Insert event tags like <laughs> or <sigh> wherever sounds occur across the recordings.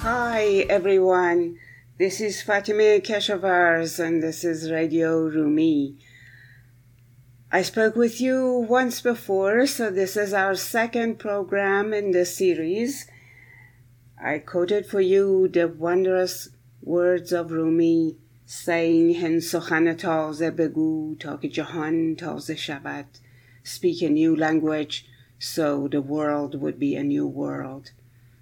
Hi everyone, this is Fatima Keshavarz and this is Radio Rumi. I spoke with you once before, so this is our second program in this series. I quoted for you the wondrous words of Rumi saying Hen سخن تازه بگو تا که جهان تازه شود. Speak a new language so the world would be a new world.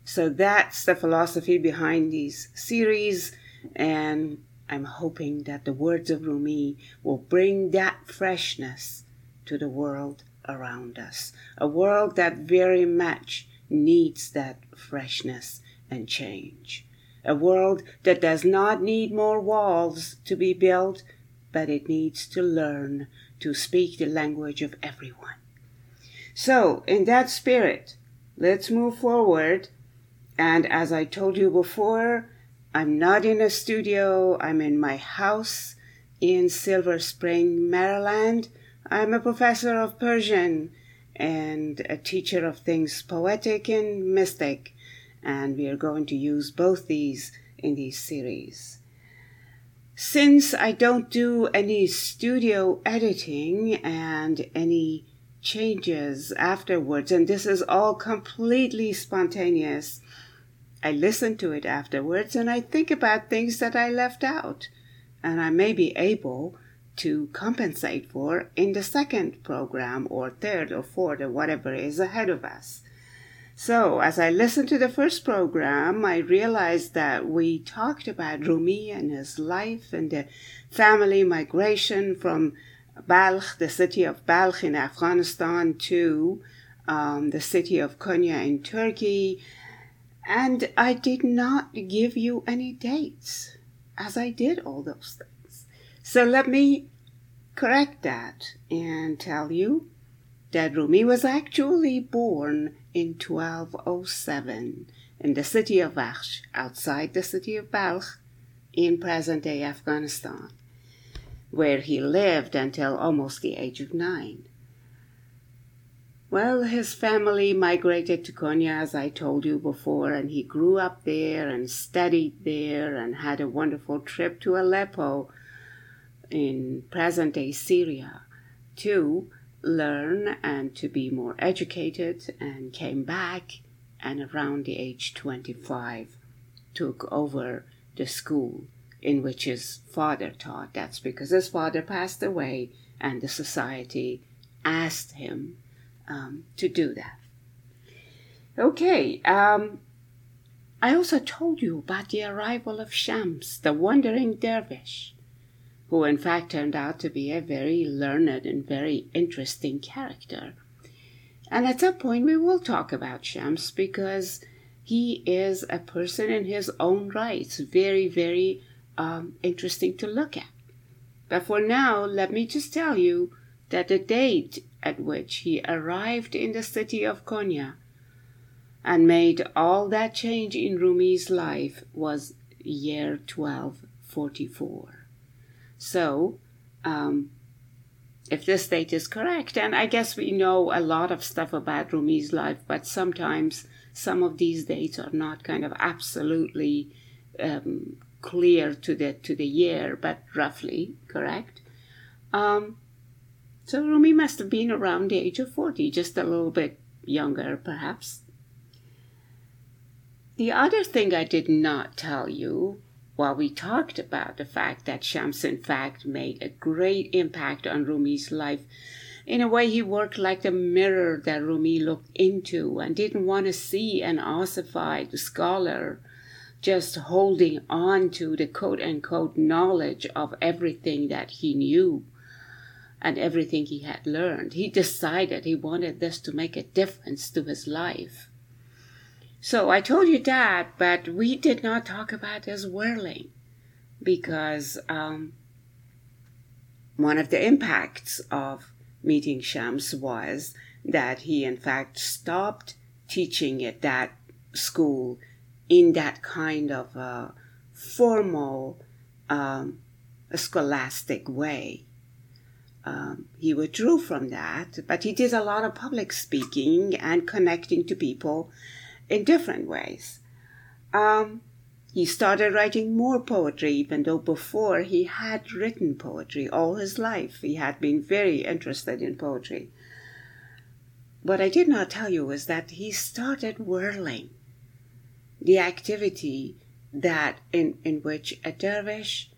So that's the philosophy behind these series, and I'm hoping that the words of Rumi will bring that freshness to the world around us. A world that very much needs that freshness and change. A world that does not need more walls to be built, but it needs to learn to speak the language of everyone. So, in that spirit, let's move forward and as I told you before, I'm not in a studio, I'm in my house in Silver Spring, Maryland. I'm a professor of Persian and a teacher of things poetic and mystic, and we are going to use both these in these series. Since I don't do any studio editing and any changes afterwards, and this is all completely spontaneous, I listen to it afterwards and I think about things that I left out, and I may be able to compensate for in the second program or third or fourth or whatever is ahead of us. So, as I listened to the first program, I realized that we talked about Rumi and his life and the family migration from Balkh, the city of Balkh in Afghanistan, to um, the city of Konya in Turkey, and I did not give you any dates, as I did all those things. So let me correct that and tell you that Rumi was actually born in 1207 in the city of Vakhsh, outside the city of Balkh, in present day Afghanistan, where he lived until almost the age of nine. Well, his family migrated to Konya, as I told you before, and he grew up there and studied there and had a wonderful trip to Aleppo in present day Syria to learn and to be more educated and came back and around the age 25 took over the school in which his father taught. That's because his father passed away and the society asked him um, to do that. Okay, um, I also told you about the arrival of Shams, the wandering dervish, who in fact turned out to be a very learned and very interesting character. And at some point we will talk about Shams because he is a person in his own rights, very, very um, interesting to look at. But for now, let me just tell you that the date at which he arrived in the city of Konya and made all that change in Rumi's life was year 1244. So, um, if this date is correct, and I guess we know a lot of stuff about Rumi's life, but sometimes some of these dates are not kind of absolutely um, clear to the to the year, but roughly correct. Um, so Rumi must have been around the age of 40, just a little bit younger, perhaps. The other thing I did not tell you while we talked about the fact that Shams, in fact, made a great impact on Rumi's life. In a way, he worked like the mirror that Rumi looked into and didn't want to see an ossified scholar just holding on to the quote unquote knowledge of everything that he knew and everything he had learned. He decided he wanted this to make a difference to his life. So I told you that, but we did not talk about his whirling because um, one of the impacts of meeting Shams was that he, in fact, stopped teaching at that school in that kind of a formal, um, scholastic way. Um, he withdrew from that, but he did a lot of public speaking and connecting to people in different ways. Um, he started writing more poetry, even though before he had written poetry all his life. He had been very interested in poetry. What I did not tell you is that he started whirling, the activity that in, in which a dervish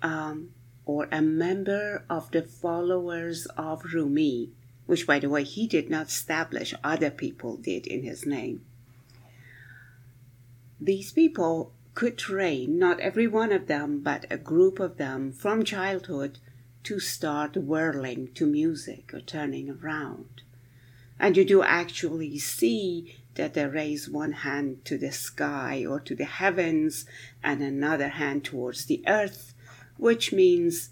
um, or a member of the followers of Rumi, which by the way he did not establish, other people did in his name. These people could train, not every one of them, but a group of them from childhood to start whirling to music or turning around. And you do actually see that they raise one hand to the sky or to the heavens and another hand towards the earth, which means,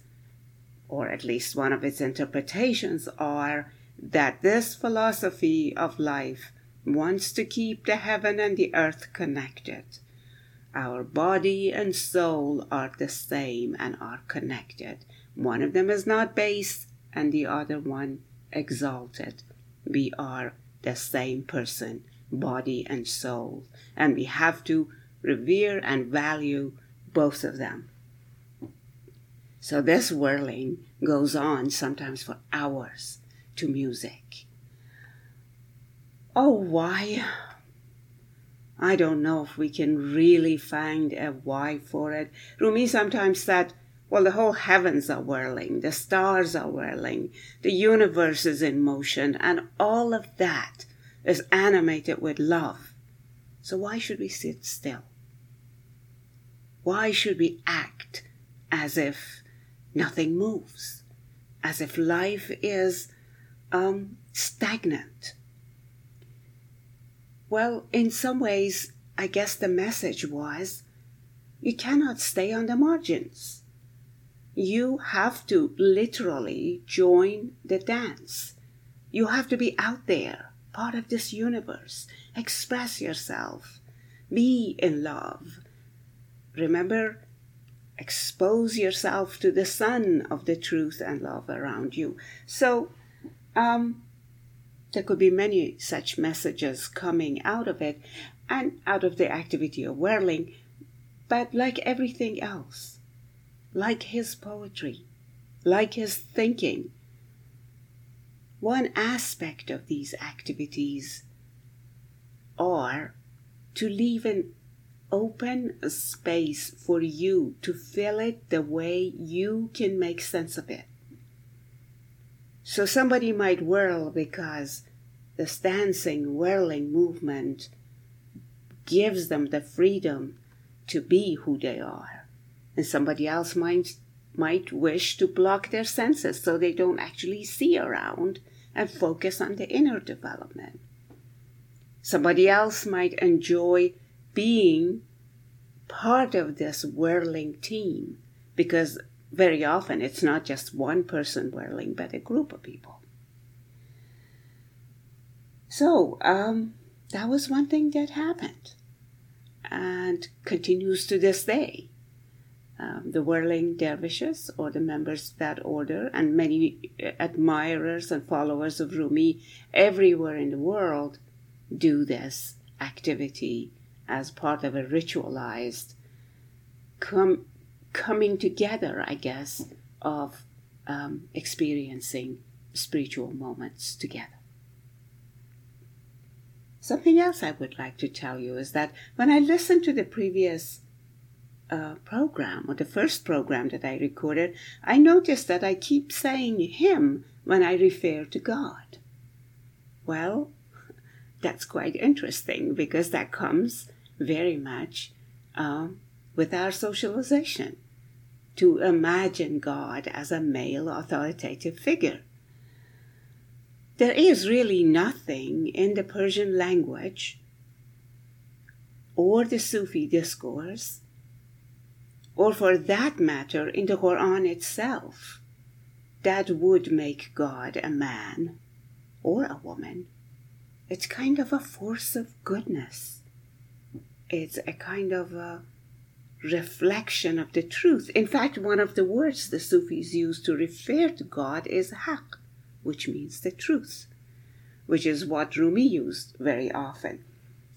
or at least one of its interpretations are, that this philosophy of life wants to keep the heaven and the earth connected. Our body and soul are the same and are connected. One of them is not base and the other one exalted. We are the same person body and soul. And we have to revere and value both of them. So this whirling goes on sometimes for hours to music. Oh, why? I don't know if we can really find a why for it. Rumi sometimes said, well, the whole heavens are whirling, the stars are whirling, the universe is in motion, and all of that is animated with love. So why should we sit still? Why should we act as if nothing moves? As if life is um, stagnant? Well, in some ways, I guess the message was you cannot stay on the margins. You have to literally join the dance. You have to be out there part of this universe. Express yourself. Be in love. Remember, expose yourself to the sun of the truth and love around you. So, um, there could be many such messages coming out of it and out of the activity of whirling, but like everything else, like his poetry, like his thinking, one aspect of these activities are to leave an open space for you to fill it the way you can make sense of it. So somebody might whirl because this dancing, whirling movement gives them the freedom to be who they are. And somebody else might, might wish to block their senses so they don't actually see around and focus on the inner development. Somebody else might enjoy being part of this whirling team because very often it's not just one person whirling, but a group of people. So, um, that was one thing that happened and continues to this day um, the whirling dervishes or the members of that order and many admirers and followers of Rumi everywhere in the world do this activity as part of a ritualized com- coming together, I guess, of um, experiencing spiritual moments together. Something else I would like to tell you is that when I listened to the previous uh, program or the first program that I recorded, I noticed that I keep saying Him when I refer to God. Well, <laughs> that's quite interesting because that comes very much uh, with our socialization to imagine God as a male authoritative figure. There is really nothing in the Persian language or the Sufi discourse or for that matter in the Quran itself, that would make God a man or a woman. It's kind of a force of goodness. it's a kind of a reflection of the truth. In fact, one of the words the Sufis use to refer to God is haq, which means the truth, which is what Rumi used very often.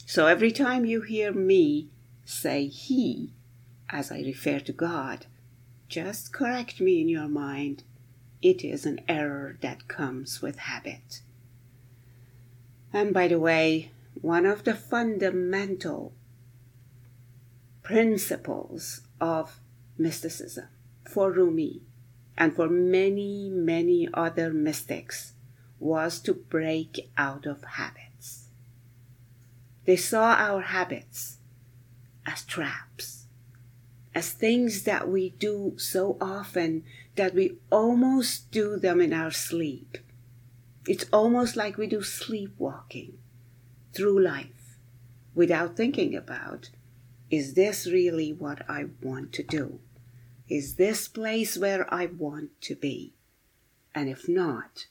So every time you hear me say he, as I refer to God, just correct me in your mind. It is an error that comes with habit. And by the way, one of the fundamental principles of mysticism for Rumi and for many, many other mystics was to break out of habits. They saw our habits as traps, as things that we do so often that we almost do them in our sleep. It's almost like we do sleepwalking through life without thinking about is this really what I want to do? Is this place where I want to be? And if not,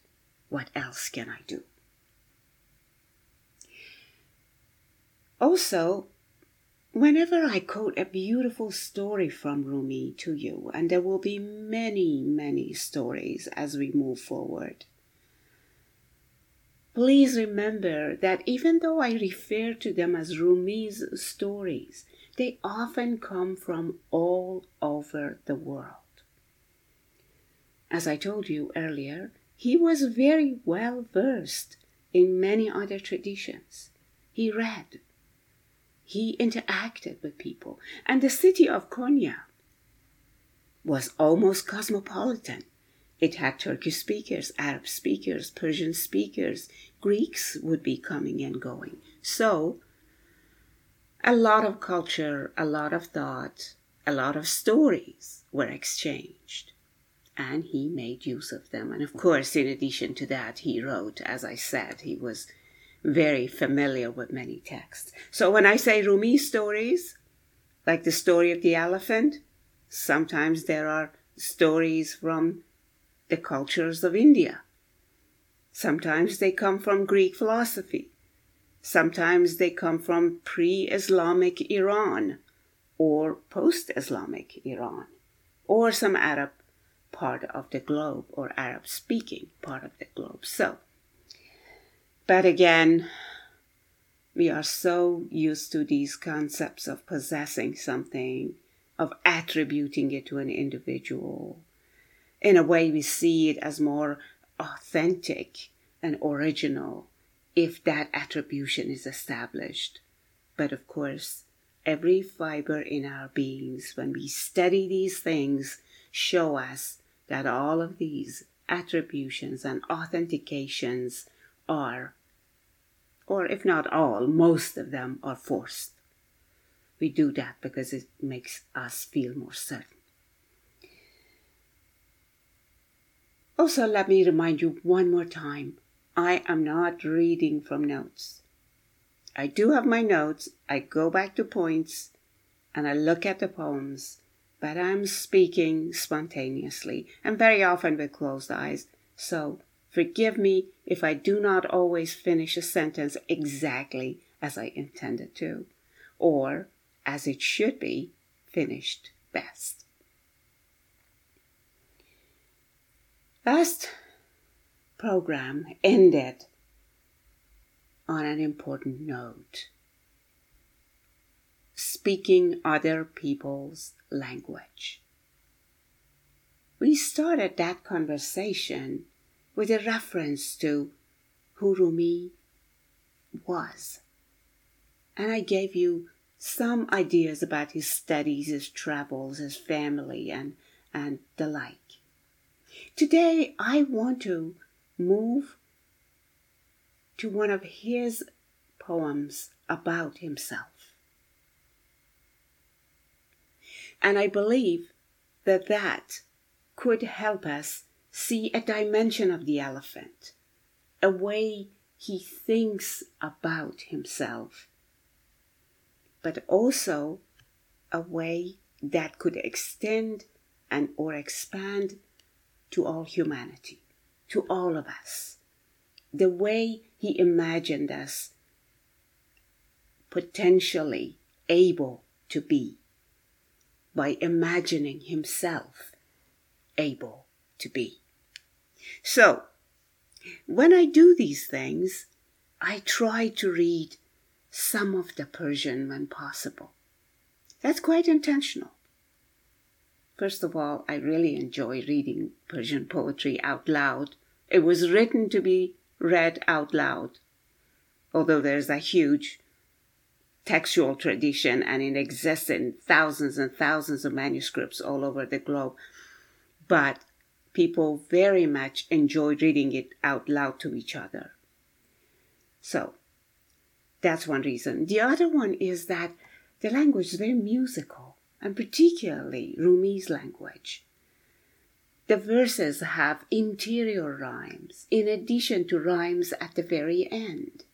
what else can I do? Also, whenever I quote a beautiful story from Rumi to you, and there will be many, many stories as we move forward, please remember that even though I refer to them as Rumi's stories, they often come from all over the world. As I told you earlier, he was very well versed in many other traditions. He read, he interacted with people, and the city of Konya was almost cosmopolitan. It had Turkish speakers, Arab speakers, Persian speakers, Greeks would be coming and going. So a lot of culture, a lot of thought, a lot of stories were exchanged. And he made use of them. And of course, in addition to that, he wrote, as I said, he was very familiar with many texts. So when I say Rumi stories, like the story of the elephant, sometimes there are stories from the cultures of India. Sometimes they come from Greek philosophy. Sometimes they come from pre Islamic Iran or post Islamic Iran or some Arab part of the globe or Arab speaking part of the globe. So, but again, we are so used to these concepts of possessing something, of attributing it to an individual. In a way, we see it as more authentic and original if that attribution is established. But of course, every fiber in our beings, when we study these things, show us that all of these attributions and authentications are, or if not all, most of them are forced. We do that because it makes us feel more certain. Also, let me remind you one more time I am not reading from notes. I do have my notes, I go back to points, and I look at the poems, but I'm speaking spontaneously and very often with closed eyes. So forgive me if I do not always finish a sentence exactly as I intended to, or as it should be finished best. Last program ended on an important note speaking other people's language. We started that conversation with a reference to who Rumi was. And I gave you some ideas about his studies, his travels, his family, and, and the like. Today, I want to move to one of his poems about himself. And I believe that that could help us see a dimension of the elephant, a way he thinks about himself, but also a way that could extend and or expand to all humanity to all of us. The way He imagined us potentially able to be by imagining himself able to be. So, when I do these things, I try to read some of the Persian when possible. That's quite intentional. First of all, I really enjoy reading Persian poetry out loud. It was written to be read out loud, although there's a huge textual tradition and it exists in thousands and thousands of manuscripts all over the globe. But people very much enjoy reading it out loud to each other. So that's one reason. The other one is that the language is very musical, and particularly Rumi's language. The verses have interior rhymes in addition to rhymes at the very end.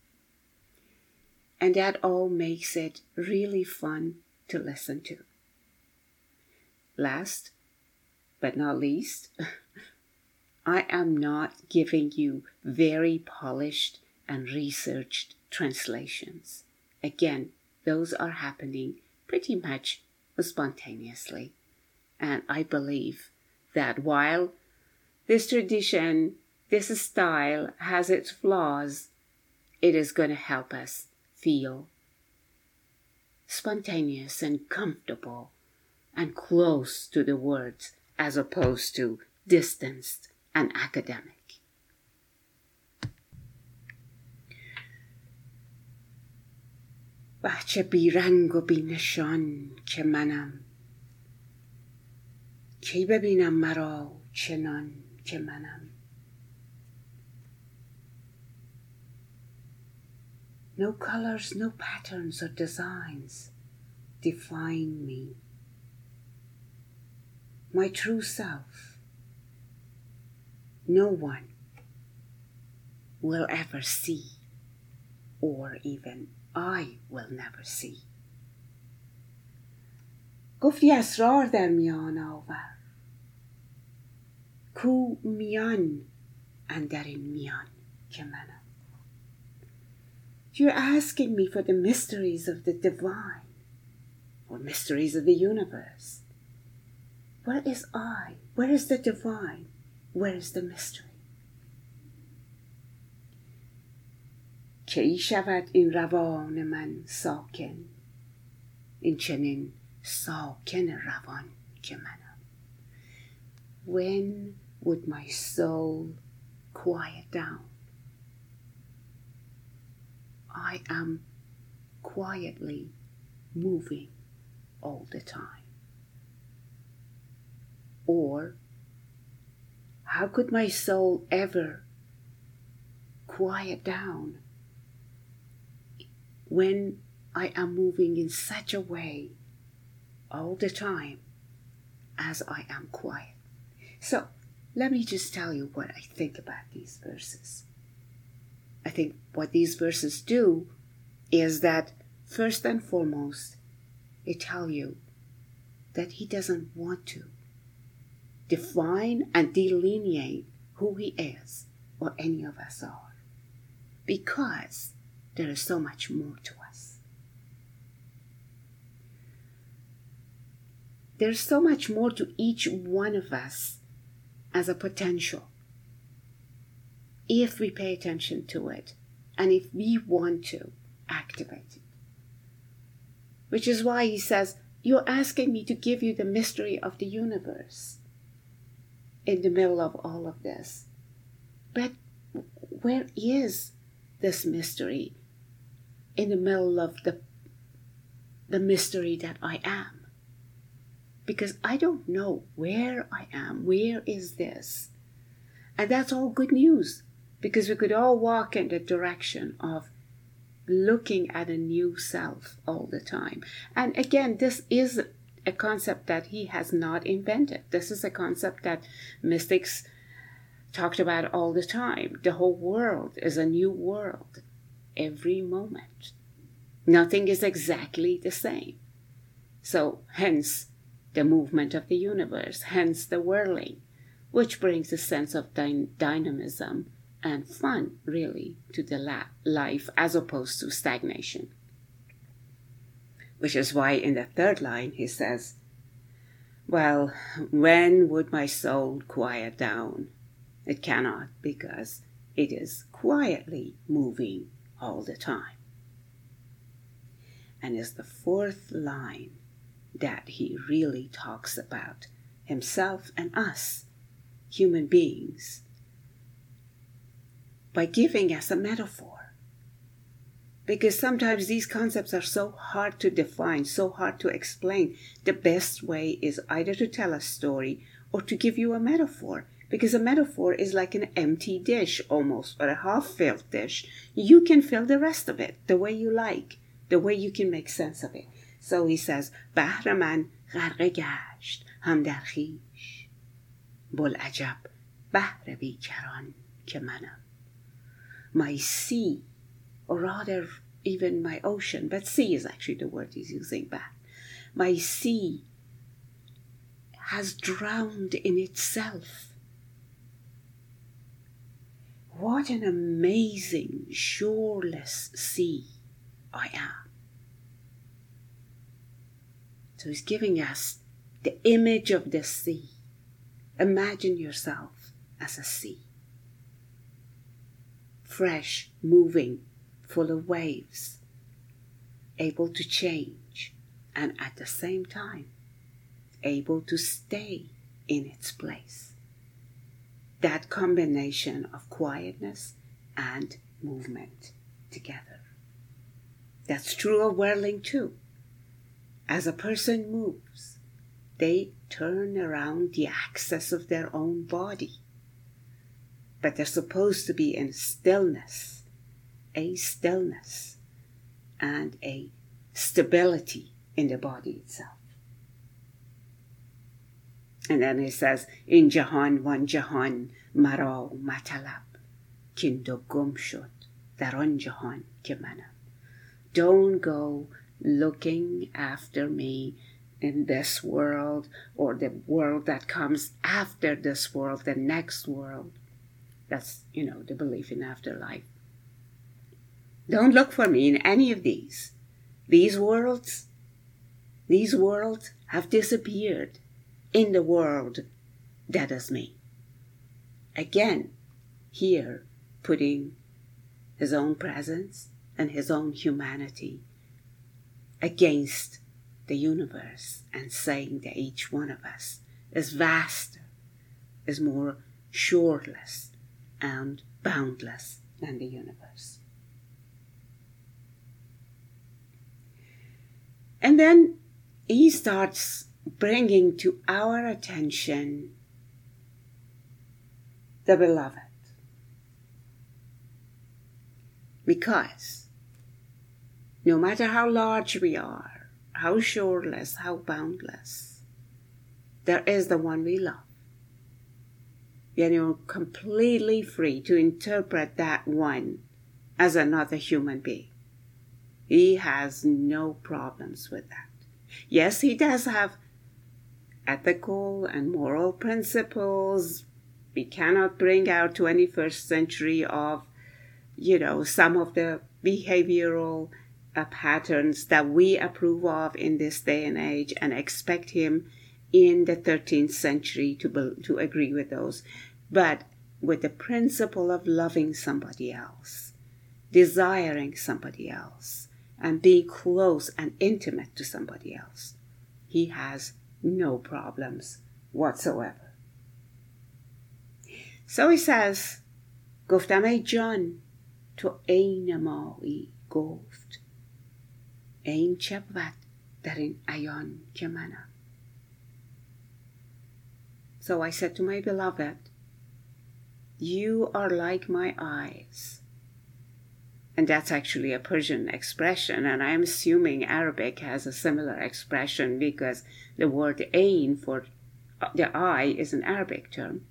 And that all makes it really fun to listen to. Last but not least, <laughs> I am not giving you very polished and researched translations. Again, those are happening pretty much spontaneously. And I believe that while this tradition, this style has its flaws, it is going to help us feel spontaneous and comfortable and close to the words as opposed to distanced and academic. بچه بیرنگ و بینشان که منم کی ببینم مرا چنان که منم No colors, no patterns or designs define me. My true self, no one will ever see or even I will never see. گفتی اسرار در میان آور کو میان اندر این میان که منم You're asking me for the mysteries of the divine or mysteries of the universe. Where is I? Where is the divine? Where is the mystery? کی شود این روان من ساکن این چنین ساکن روان که منم when would my soul quiet down? I am quietly moving all the time. Or, how could my soul ever quiet down when I am moving in such a way all the time as I am quiet? So, let me just tell you what I think about these verses. I think what these verses do is that first and foremost, they tell you that he doesn't want to define and delineate who he is or any of us are because there is so much more to us. There's so much more to each one of us as a potential if we pay attention to it and if we want to activate it. Which is why he says, You're asking me to give you the mystery of the universe in the middle of all of this. But where is this mystery in the middle of the, the mystery that I am? Because I don't know where I am. Where is this? And that's all good news because we could all walk in the direction of looking at a new self all the time. And again, this is a concept that he has not invented. This is a concept that mystics talked about all the time. The whole world is a new world every moment. Nothing is exactly the same. So, hence the movement of the universe, hence the whirling, which brings a sense of dy- dynamism and fun, really, to the la- life as opposed to stagnation. Which is why in the third line he says, Well, when would my soul quiet down? It cannot because it is quietly moving all the time. And is the fourth line that he really talks about himself and us, human beings, by giving us a metaphor. Because sometimes these concepts are so hard to define, so hard to explain. The best way is either to tell a story or to give you a metaphor. Because a metaphor is like an empty dish almost, or a half filled dish. You can fill the rest of it the way you like, the way you can make sense of it. So he says, بحر من غرقه گشت هم در خیش بلعجب بحر بیکران که منم my sea, or rather even my ocean, but sea is actually the word he's using back. My sea has drowned in itself. What an amazing, shoreless sea I am. So he's giving us the image of the sea. Imagine yourself as a sea fresh, moving, full of waves, able to change, and at the same time, able to stay in its place. That combination of quietness and movement together. That's true of whirling too. As a person moves, they turn around the axis of their own body but they're supposed to be in stillness, a stillness, and a stability in the body itself. And then he says, in Jahan one Jahan marao matalab kindo gumshut daron Jahan kimana. Don't go looking after me in this world or the world that comes after this world, the next world. That's, you know, the belief in afterlife. Don't look for me in any of these. These worlds, these worlds have disappeared in the world that is me. Again, here putting his own presence and his own humanity against the universe and saying that each one of us is vaster, is more shoreless, and boundless than the universe. And then he starts bringing to our attention the beloved. Because no matter how large we are, how shoreless, how boundless, there is the one we love then you're completely free to interpret that one as another human being. He has no problems with that. Yes, he does have ethical and moral principles. We cannot bring our 21st century of, you know, some of the behavioral uh, patterns that we approve of in this day and age and expect him in the 13th century to, be, to agree with those, but with the principle of loving somebody else, desiring somebody else, and being close and intimate to somebody else. He has no problems whatsoever. So he says, گفتم ای جان تو عین مایی گفت این چه بود در این عیان که منم so I said to my beloved, You are like my eyes. And that's actually a Persian expression, and I'm assuming Arabic has a similar expression because the word ain for the eye is an Arabic term.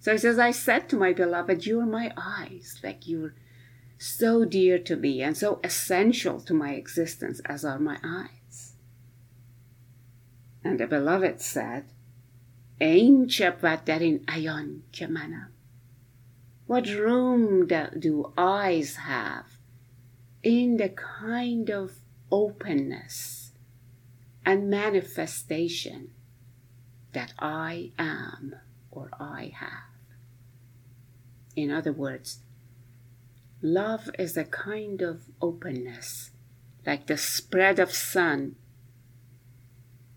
So he says, I said to my beloved, You are my eyes, like you're so dear to me and so essential to my existence as are my eyes. And the beloved said, این شود در این عیان که منم What room do eyes have in the kind of openness and manifestation that I am or I have. In other words, love is a kind of openness, like the spread of sun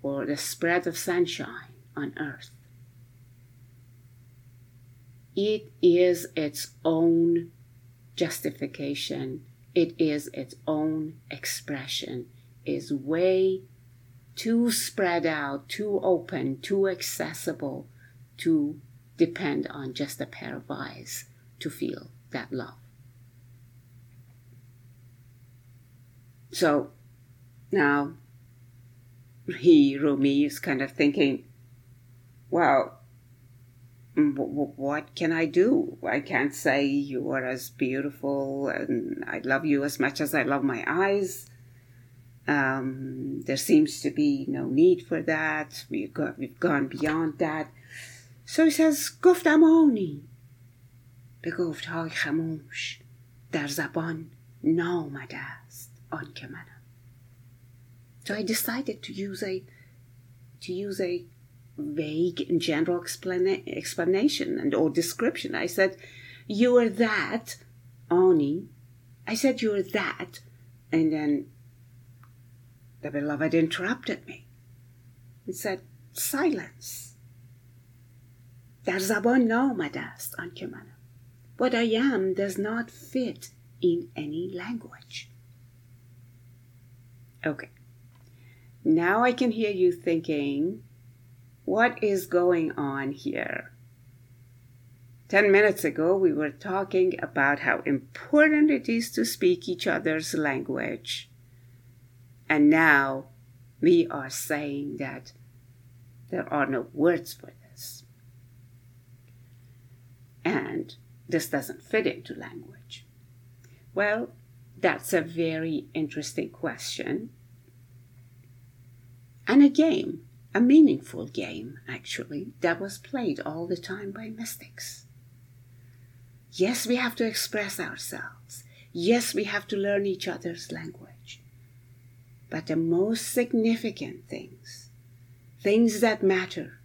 or the spread of sunshine on earth. It is its own justification, it is its own expression, is way too spread out, too open, too accessible to depend on just a pair of eyes to feel that love. So now he, Rumi, is kind of thinking, well, what can I do? I can't say you are as beautiful and I love you as much as I love my eyes. Um, there seems to be no need for that. We've, got, we've gone beyond that. So he says, گفتم آنی به گفتهای خموش در زبان نامده است آن که منم. So I decided to use a to use a vague and general explana- explanation and or description. I said, "You are that, Ani." I said, "You are that," and then the beloved interrupted me and said, "Silence." در زبان نامده است آنکه منم. What I am does not fit in any language. Okay. Now I can hear you thinking, what is going on here? Ten minutes ago, we were talking about how important it is to speak each other's language. And now we are saying that there are no words for this. And this doesn't fit into language. Well, that's a very interesting question and a game, a meaningful game, actually, that was played all the time by mystics. Yes, we have to express ourselves. Yes, we have to learn each other's language. But the most significant things, things that matter,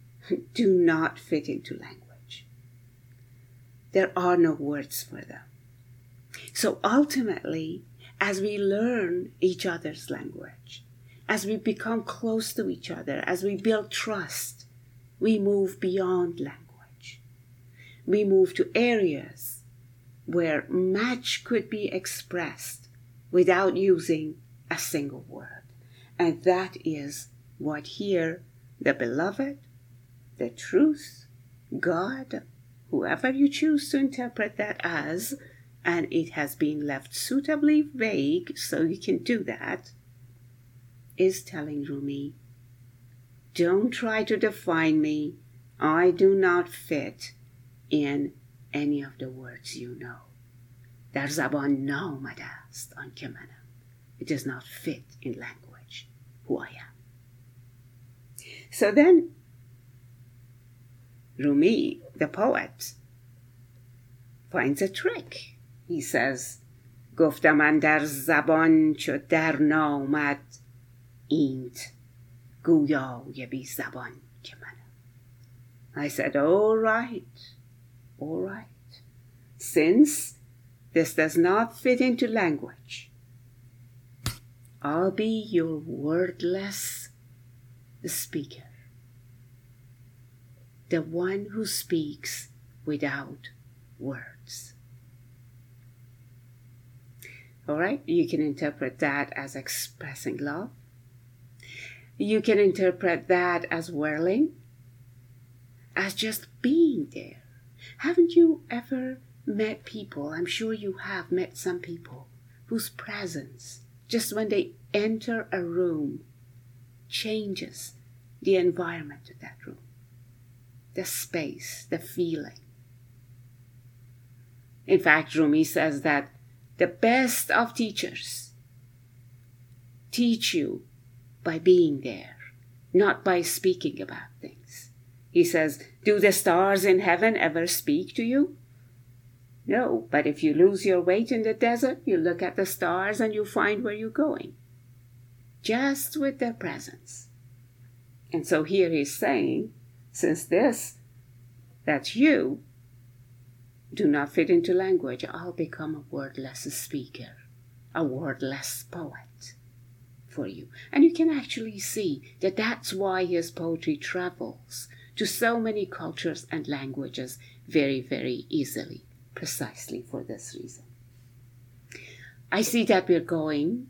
<laughs> do not fit into language. There are no words for them. So ultimately, as we learn each other's language, as we become close to each other, as we build trust, we move beyond language. We move to areas where much could be expressed without using a single word. And that is what here the beloved, the truth, God, whoever you choose to interpret that as, and it has been left suitably vague, so you can do that is telling Rumi, Don't try to define me. I do not fit in any of the words you know. در زبان نامده است آنکه منم. It does not fit in language who I am. So then, Rumi, the poet, finds a trick. He says, گفتم در زبان چو در نامد اینت گویای بی زبان که منم I said, all right, all right. Since this does not fit into language, I'll be your wordless speaker, the one who speaks without words. All right, you can interpret that as expressing love you can interpret that as whirling, as just being there. Haven't you ever met people? I'm sure you have met some people whose presence, just when they enter a room, changes the environment of that room, the space, the feeling. In fact, Rumi says that the best of teachers teach you by being there, not by speaking about things. He says, Do the stars in heaven ever speak to you? No, but if you lose your way in the desert, you look at the stars and you find where you're going. just with their presence. And so here he's saying, since this, that's you, do not fit into language, I'll become a wordless speaker, a wordless poet for you. And you can actually see that that's why his poetry travels to so many cultures and languages very, very easily, precisely for this reason. I see that we're going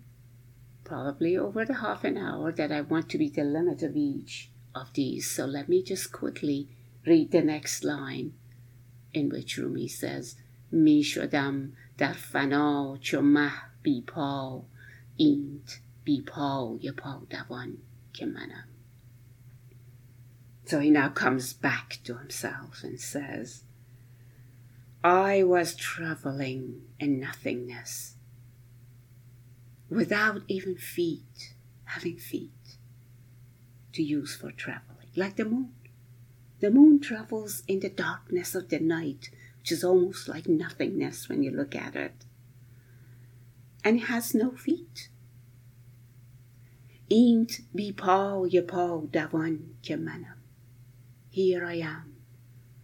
probably over the half an hour that I want to be the limit of each of these. So let me just quickly read the next line in which Rumi says, می شدم در فنا چو مه بی پا اینت بی پای پادوان که منم. So he now comes back to himself and says, I was traveling in nothingness without even feet, having feet to use for traveling, like the moon. The moon travels in the darkness of the night, which is almost like nothingness when you look at it, and has no feet. Int bi paw ye paw dawan ke manam. Here I am,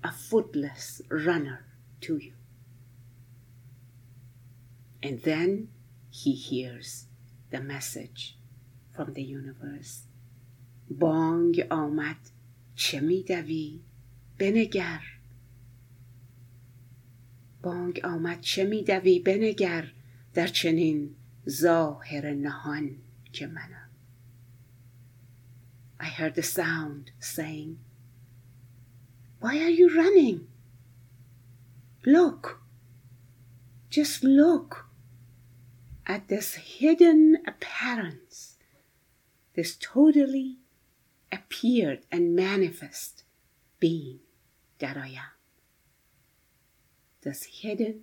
a footless runner to you. And then he hears the message from the universe. بانگ آمد چه می دوی بنگر بانگ آمد چه می دوی بنگر در چنین ظاهر نهان که منم I heard the sound saying, Why are you running? Look, just look at this hidden appearance, this totally appeared and manifest being that I am. This hidden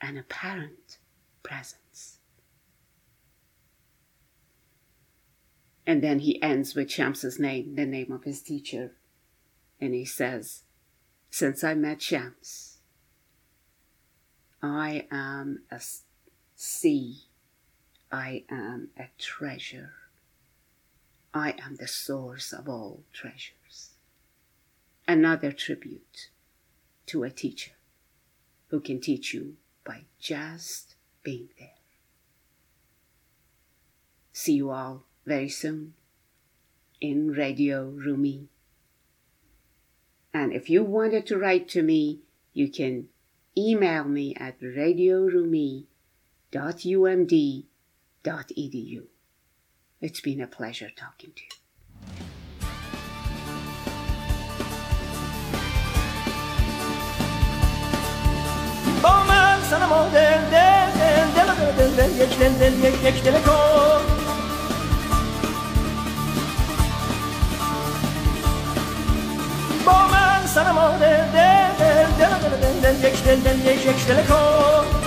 and apparent presence. And then he ends with Shams's name, the name of his teacher. And he says, Since I met Shams, I am a sea. I am a treasure. I am the source of all treasures. Another tribute to a teacher who can teach you by just being there. See you all very soon in Radio Rumi. And if you wanted to write to me, you can email me at radiorumi.umd.edu. It's been a pleasure talking to you. با من سنم و دل دل دل دل دل دل دل یک دل دل یک یک دل کن با من سنم و دل دل دل دل دل دل یک دل دل یک یک دل کن